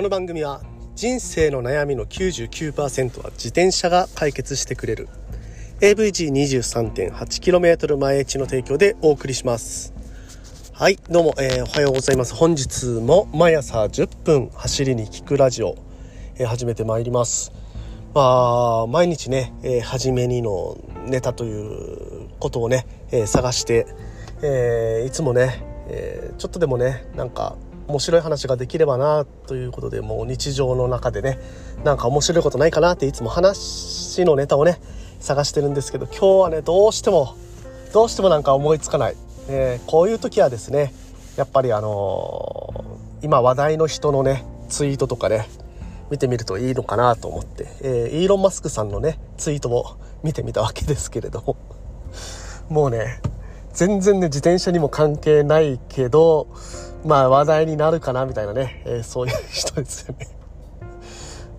この番組は人生の悩みの99%は自転車が解決してくれる。AVG23.8km 前地の提供でお送りします。はいどうも、えー、おはようございます。本日も毎朝10分走りに聞くラジオ、えー、始めてまいります。まあ毎日ね、えー、初めにのネタということをね、えー、探して、えー、いつもね、えー、ちょっとでもねなんか面白い話ができればなということでもう日常の中でねなんか面白いことないかなっていつも話のネタをね探してるんですけど今日はねどうしてもどうしてもなんか思いつかない、えー、こういう時はですねやっぱりあのー、今話題の人のねツイートとかね見てみるといいのかなと思って、えー、イーロン・マスクさんのねツイートを見てみたわけですけれどももうね全然ね自転車にも関係ないけどまあ話題になるかなみたいなね、えー、そういう 人ですよね。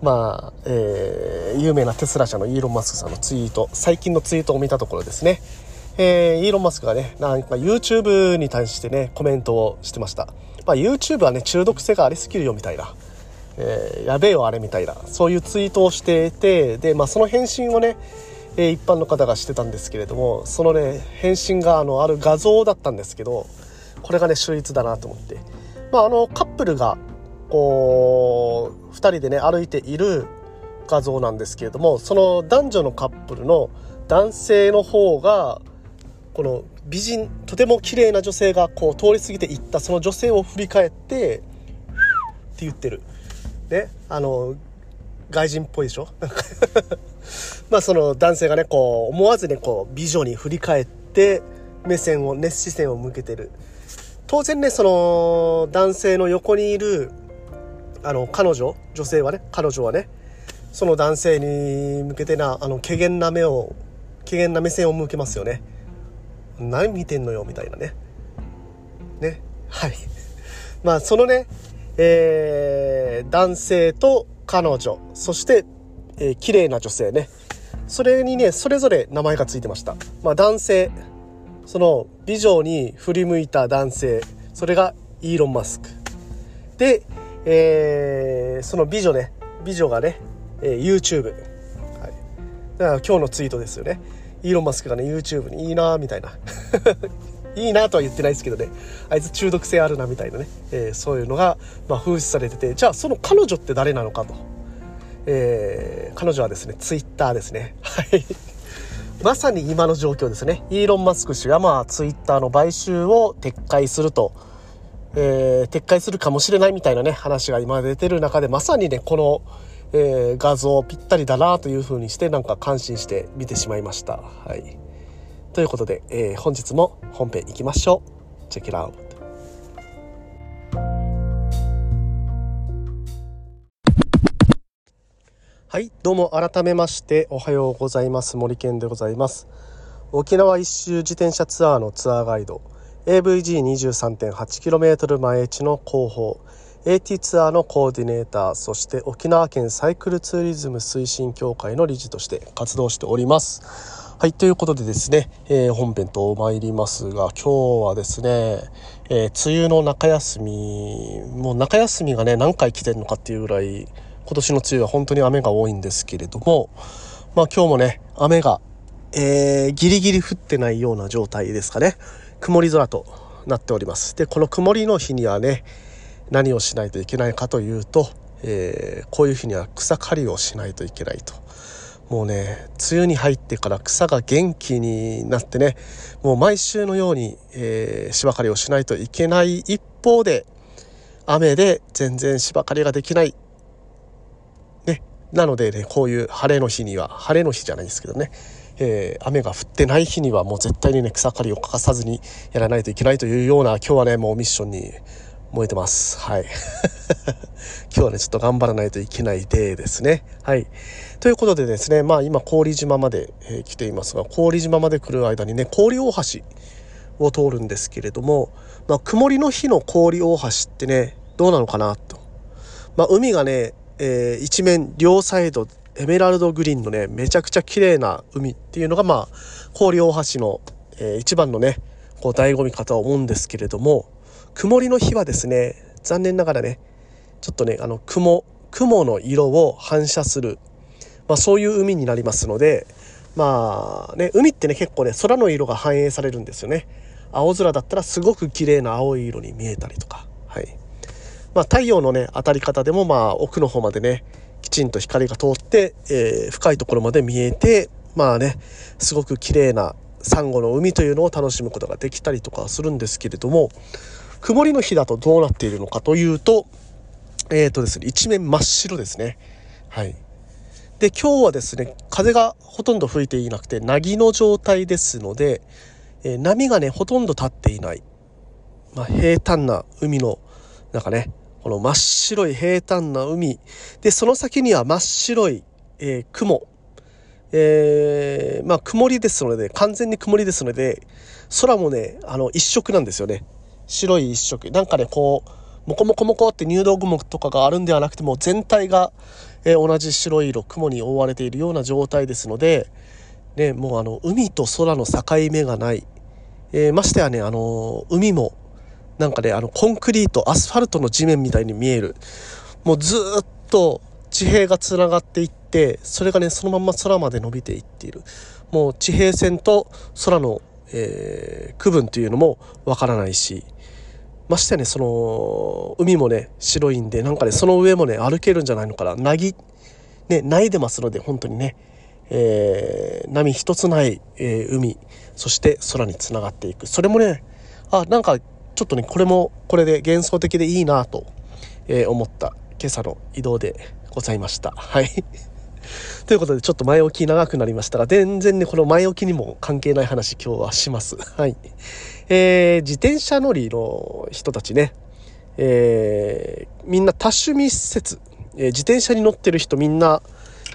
まあ、えー、有名なテスラ社のイーロン・マスクさんのツイート。最近のツイートを見たところですね。えー、イーロン・マスクがねなんか YouTube に対してねコメントをしてました、まあ、YouTube はね中毒性がありすぎるよみたいな、えー、やべえよあれみたいな。そういうツイートをしていてで、まあ、その返信をねえー、一般の方がしてたんですけれどもそのね返信があのある画像だったんですけどこれがね秀逸だなと思って、まあ、あのカップルがこう2人でね歩いている画像なんですけれどもその男女のカップルの男性の方がこの美人とても綺麗な女性がこう通り過ぎていったその女性を振り返ってって言ってる。ね。あの外人っぽいでしょ？まあその男性がねこう思わずねこう美女に振り返って目線を熱視線を向けてる。当然ねその男性の横にいるあの彼女女性はね彼女はねその男性に向けてなあの怪げな目を怪げな目線を向けますよね。何見てんのよみたいなね。ね。はい。まあそのねえー、男性と彼女。そして、えー、綺麗な女性ね。それにねそれぞれ名前が付いてました、まあ、男性。その美女に振り向いた男性それがイーロン・マスク。で、えー、その美女ね美女がね、えー、YouTube、はい、だから今日のツイートですよね。イーロン・マスクがね YouTube にいいなみたいな。いいなとは言ってないですけどね。あいつ中毒性あるなみたいなね、えー、そういうのが、まあ、風刺されてて。じゃあその彼女って誰なのかと。えー、彼女はですね、ツイッターですね。はい。まさに今の状況ですね。イーロン・マスク氏がまあツイッターの買収を撤回すると、えー、撤回するかもしれないみたいなね、話が今出てる中で、まさにね、この、えー、画像ぴったりだなというふうにしてなんか感心して見てしまいました。はい。ということで、えー、本日も本編行きましょう。チェックラウはい、どうも改めましておはようございます。森健でございます。沖縄一周自転車ツアーのツアーガイド AVG23.8km 前地の広報 AT ツアーのコーディネーターそして沖縄県サイクルツーリズム推進協会の理事として活動しております。はい、ということでですね、えー、本編と参りますが、今日はですね、えー、梅雨の中休み、もう中休みがね、何回来てるのかっていうぐらい、今年の梅雨は本当に雨が多いんですけれども、まあ今日もね、雨が、えー、ギリギリ降ってないような状態ですかね。曇り空となっております。で、この曇りの日にはね、何をしないといけないかというと、えー、こういう日には草刈りをしないといけないと。もうね、梅雨に入ってから草が元気になってね、もう毎週のように、えー、芝刈りをしないといけない一方で、雨で全然芝刈りができないなのでね、こういう晴れの日には、晴れの日じゃないですけどね、えー、雨が降ってない日にはもう絶対にね、草刈りを欠かさずにやらないといけないというような、今日はね、もうミッションに燃えてます。はい。今日はね、ちょっと頑張らないといけないデーですね。はい。ということでですね、まあ今、氷島まで、えー、来ていますが、氷島まで来る間にね、氷大橋を通るんですけれども、まあ曇りの日の氷大橋ってね、どうなのかなと。まあ海がね、えー、一面両サイドエメラルドグリーンのねめちゃくちゃ綺麗な海っていうのがまあ氷大橋の、えー、一番のねこう醍醐味かとは思うんですけれども曇りの日はですね残念ながらねちょっとねあの雲雲の色を反射する、まあ、そういう海になりますのでまあね海ってね結構ね空の色が反映されるんですよね。青空だったらすごく綺麗な青い色に見えたりとかはい。まあ太陽のね当たり方でもまあ奥の方までねきちんと光が通って、えー、深いところまで見えてまあねすごく綺麗なサンゴの海というのを楽しむことができたりとかするんですけれども曇りの日だとどうなっているのかというとえっ、ー、とですね一面真っ白ですね。はい。で今日はですね風がほとんど吹いていなくて凪の状態ですので、えー、波がねほとんど立っていない、まあ、平坦な海のなんかねこの真っ白い平坦な海。でその先には真っ白い、えー、雲。えー、まあ曇りですので完全に曇りですので空もねあの一色なんですよね。白い一色。なんかねこうモコモコモコって入道雲とかがあるんではなくても全体が、えー、同じ白い色雲に覆われているような状態ですので、ね、もうあの海と空の境目がない、えー、ましてやねあの海もなんかねあのコンクリートアスファルトの地面みたいに見える。もうずっと地平がつながっていってそれがねそのまま空まで伸びていっている。もう地平線と空の、えー、区分というのもわからないし。ましてねその海もね白いんでなんかねその上もね歩けるんじゃないのかな。なぎねないでますので本当にね、えー、波一つない、えー、海。そして空につながっていく。それもねあなんかちょっとねこれもこれで幻想的でいいなと、えー、思った今朝の移動でございました。はい。ということでちょっと前置き長くなりましたが全然ねこの前置きにも関係ない話今日はします。はい。えー、自転車乗りの人たちね、えー、みんな多趣味説、えー、自転車に乗ってる人みんな、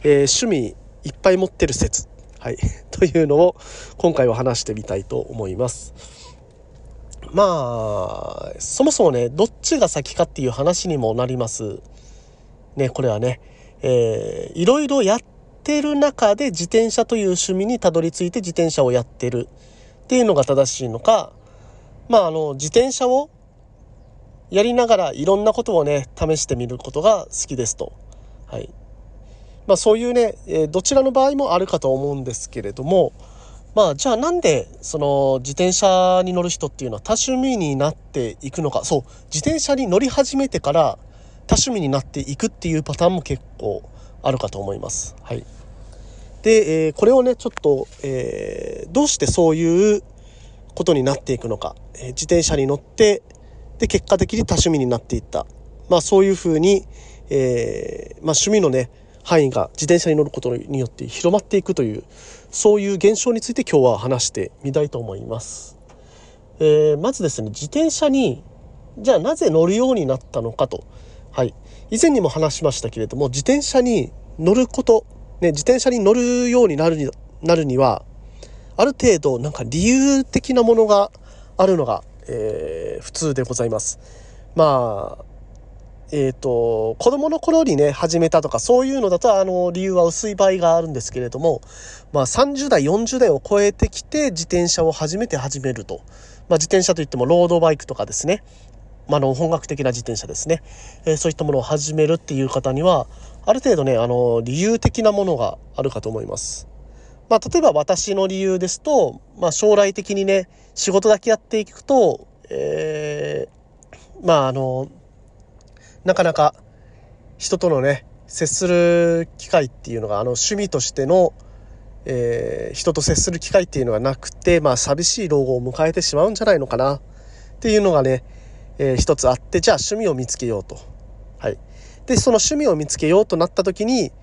え趣味いっぱい持ってる説、はい、というのを今回は話してみたいと思います。まあそもそもねどっちが先かっていう話にもなりますねこれはね、えー、いろいろやってる中で自転車という趣味にたどり着いて自転車をやってるっていうのが正しいのかまあ、あの、自転車をやりながらいろんなことをね、試してみることが好きですと。はい。まあ、そういうね、えどちらの場合もあるかと思うんですけれども、まあ、じゃあなんで、その、自転車に乗る人っていうのは多趣味になっていくのか。そう、自転車に乗り始めてから多趣味になっていくっていうパターンも結構あるかと思います。はい。で、えー、これをね、ちょっと、えー、どうしてそういうことになっていくのか。え自転車に乗ってで結果的に多趣味になっていった、まあ、そういうふうに、えー、まあ、趣味のね範囲が自転車に乗ることによって広まっていくというそういう現象について今日は話してみたいと思います。えー、まずですね自転車にじゃあなぜ乗るようになったのかと、はい、以前にも話しましたけれども自転車に乗ること、ね、自転車に乗るようになるになるにはある程度なんか理由的なものがあるのが、えー、普通でございます。まあえーと、子供の頃にね始めたとかそういうのだとあの理由は薄い場合があるんですけれども、まあ、30代40代を超えてきて自転車を初めて始めると、まあ、自転車といってもロードバイクとかですね、まあの本格的な自転車ですね、えー、そういったものを始めるっていう方にはある程度ねあの理由的なものがあるかと思います。まあ、例えば私の理由ですと、まあ、将来的にね、仕事だけやっていくと、えー、まあ、あの、なかなか人とのね、接する機会っていうのが、あの、趣味としての、えー、人と接する機会っていうのがなくて、まあ、寂しい老後を迎えてしまうんじゃないのかなっていうのがね、えー、一つあって、じゃあ趣味を見つけようと。はい。で、その趣味を見つけようとなった時に、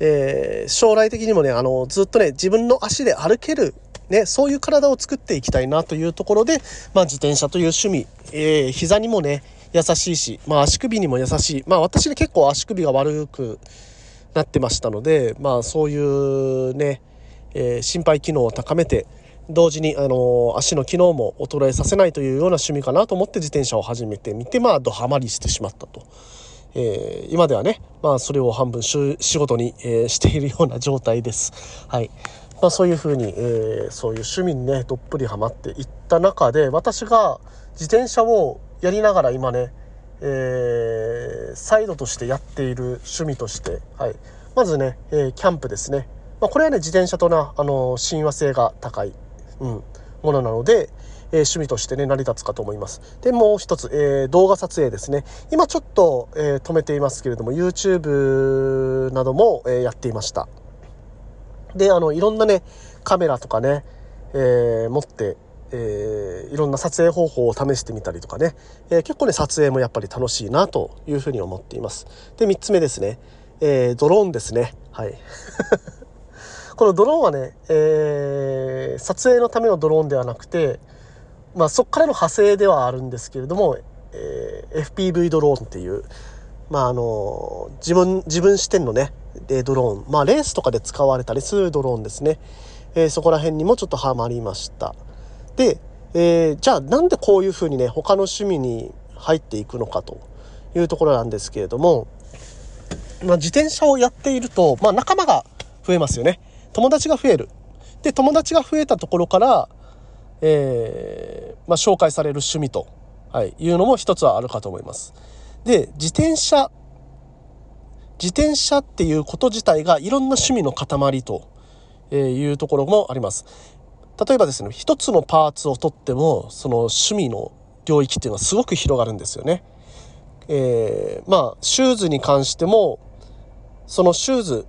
えー、将来的にもね、あの、ずっとね、自分の足で歩ける、ね、そういう体を作っていきたいなというところで、まあ、自転車という趣味、えー、膝にもね、優しいし、まあ、足首にも優しい。まあ、私ね、結構足首が悪くなってましたので、まあ、そういうね、えー、心肺機能を高めて、同時に、あの足の機能も衰えさせないというような趣味かなと思って自転車を始めてみて、まあ、ドハマりしてしまったと。えー、今ではね、まあ、それを半分仕事に、えー、しているような状態です。はい。まあ、そういうふうに、えー、そういう趣味にね、どっぷりハマっていった中で、私が自転車をやりながら今ね、えー、サイドとしてやっている趣味として、はい、まずね、えー、キャンプですね。まあ、これはね、自転車とな、あの親和性が高い、うん、ものなので、えー、趣味としてね、成り立つかと思います。で、もう一つ、えー、動画撮影ですね。今ちょっと、えー、止めていますけれども、YouTube なども、えやっていました。で、あの、いろんなね、カメラとかね、え持って、えいろんな撮影方法を試してみたりとかね、え結構ね、撮影もやっぱり楽しいなというふうに思っています。で、3つ目ですね、えドローンですね。はい。このドローンはね、えー、撮影のためのドローンではなくて、まあ、そこからの派生ではあるんですけれども、えー、FPV ドローンっていう、まあ、あの自分自分視点のねドローン、まあ、レースとかで使われたりするドローンですね、えー、そこら辺にもちょっとハマりましたで、えー、じゃあなんでこういうふうにね他の趣味に入っていくのかというところなんですけれども、まあ、自転車をやっていると、まあ、仲間が増えますよね友達が増えるで友達が増えたところからえー、まあ、紹介される趣味と、はい、いうのも一つはあるかと思います。で、自転車、自転車っていうこと自体がいろんな趣味の塊というところもあります。例えばですね、一つのパーツをとっても、その趣味の領域っていうのはすごく広がるんですよね。えー、まあ、シューズに関しても、そのシューズ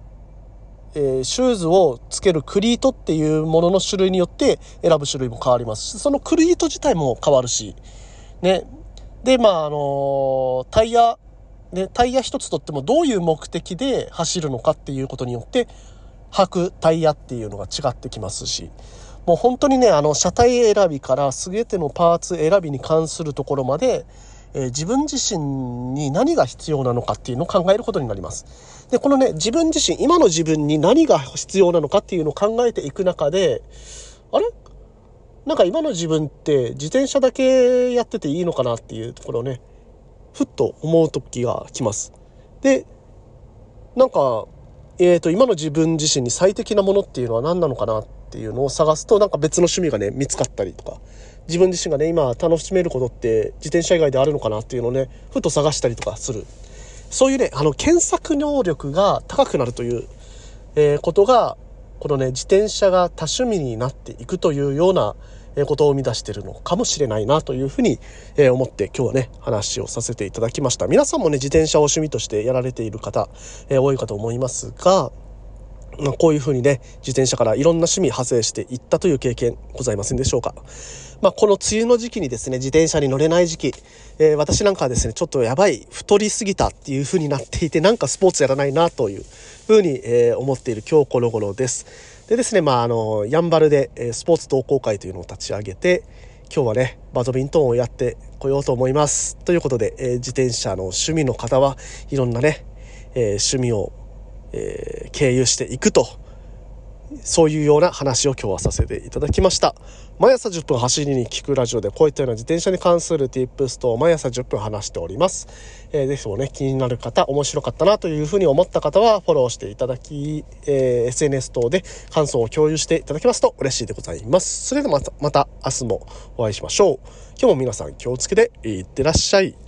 えー、シューズをつけるクリートっていうものの種類によって選ぶ種類も変わりますし、そのクリート自体も変わるし、ね。で、まあ、あのー、タイヤ、ね、タイヤ一つとってもどういう目的で走るのかっていうことによって、履くタイヤっていうのが違ってきますし、もう本当にね、あの、車体選びから全てのパーツ選びに関するところまで、えー、自分自身に何が必要なのかっていうのを考えることになります。で、このね、自分自身、今の自分に何が必要なのかっていうのを考えていく中で、あれ？なんか今の自分って自転車だけやってていいのかなっていうところをね、ふっと思う時が来ます。で、なんか、えっ、ー、と、今の自分自身に最適なものっていうのは何なのかなってていうのを探すと、なんか別の趣味がね、見つかったりとか。自分自身がね今楽しめることって自転車以外であるのかなっていうのをねふと探したりとかする。そういうねあの検索能力が高くなるという、えー、ことがこのね自転車が多趣味になっていくというようなことを生み出してるのかもしれないなというふうに思って今日はね話をさせていただきました。皆さんもね自転車を趣味としてやられている方多いかと思いますが、こういうふうにね、自転車からいろんな趣味派生していったという経験ございませんでしょうか。まあ、この梅雨の時期にですね、自転車に乗れない時期、えー、私なんかはですね、ちょっとやばい、太りすぎたっていうふうになっていて、なんかスポーツやらないなというふうに、えー、思っている今日この頃です。でですね、まあ、あの、やんばるで、え、スポーツ同好会というのを立ち上げて、今日はね、バドミントンをやってこようと思います。ということで、えー、自転車の趣味の方はいろんなね、えー、趣味をえー、経由していくとそういうような話を今日はさせていただきました。毎朝10分走りに聞くラジオでこういったような自転車に関する tips と毎朝10分話しております。えー、ぜひもね、気になる方、面白かったなというふうに思った方はフォローしていただき、えー、SNS 等で感想を共有していただけますと嬉しいでございます。それではまた、また明日もお会いしましょう。今日も皆さん気をつけていってらっしゃい。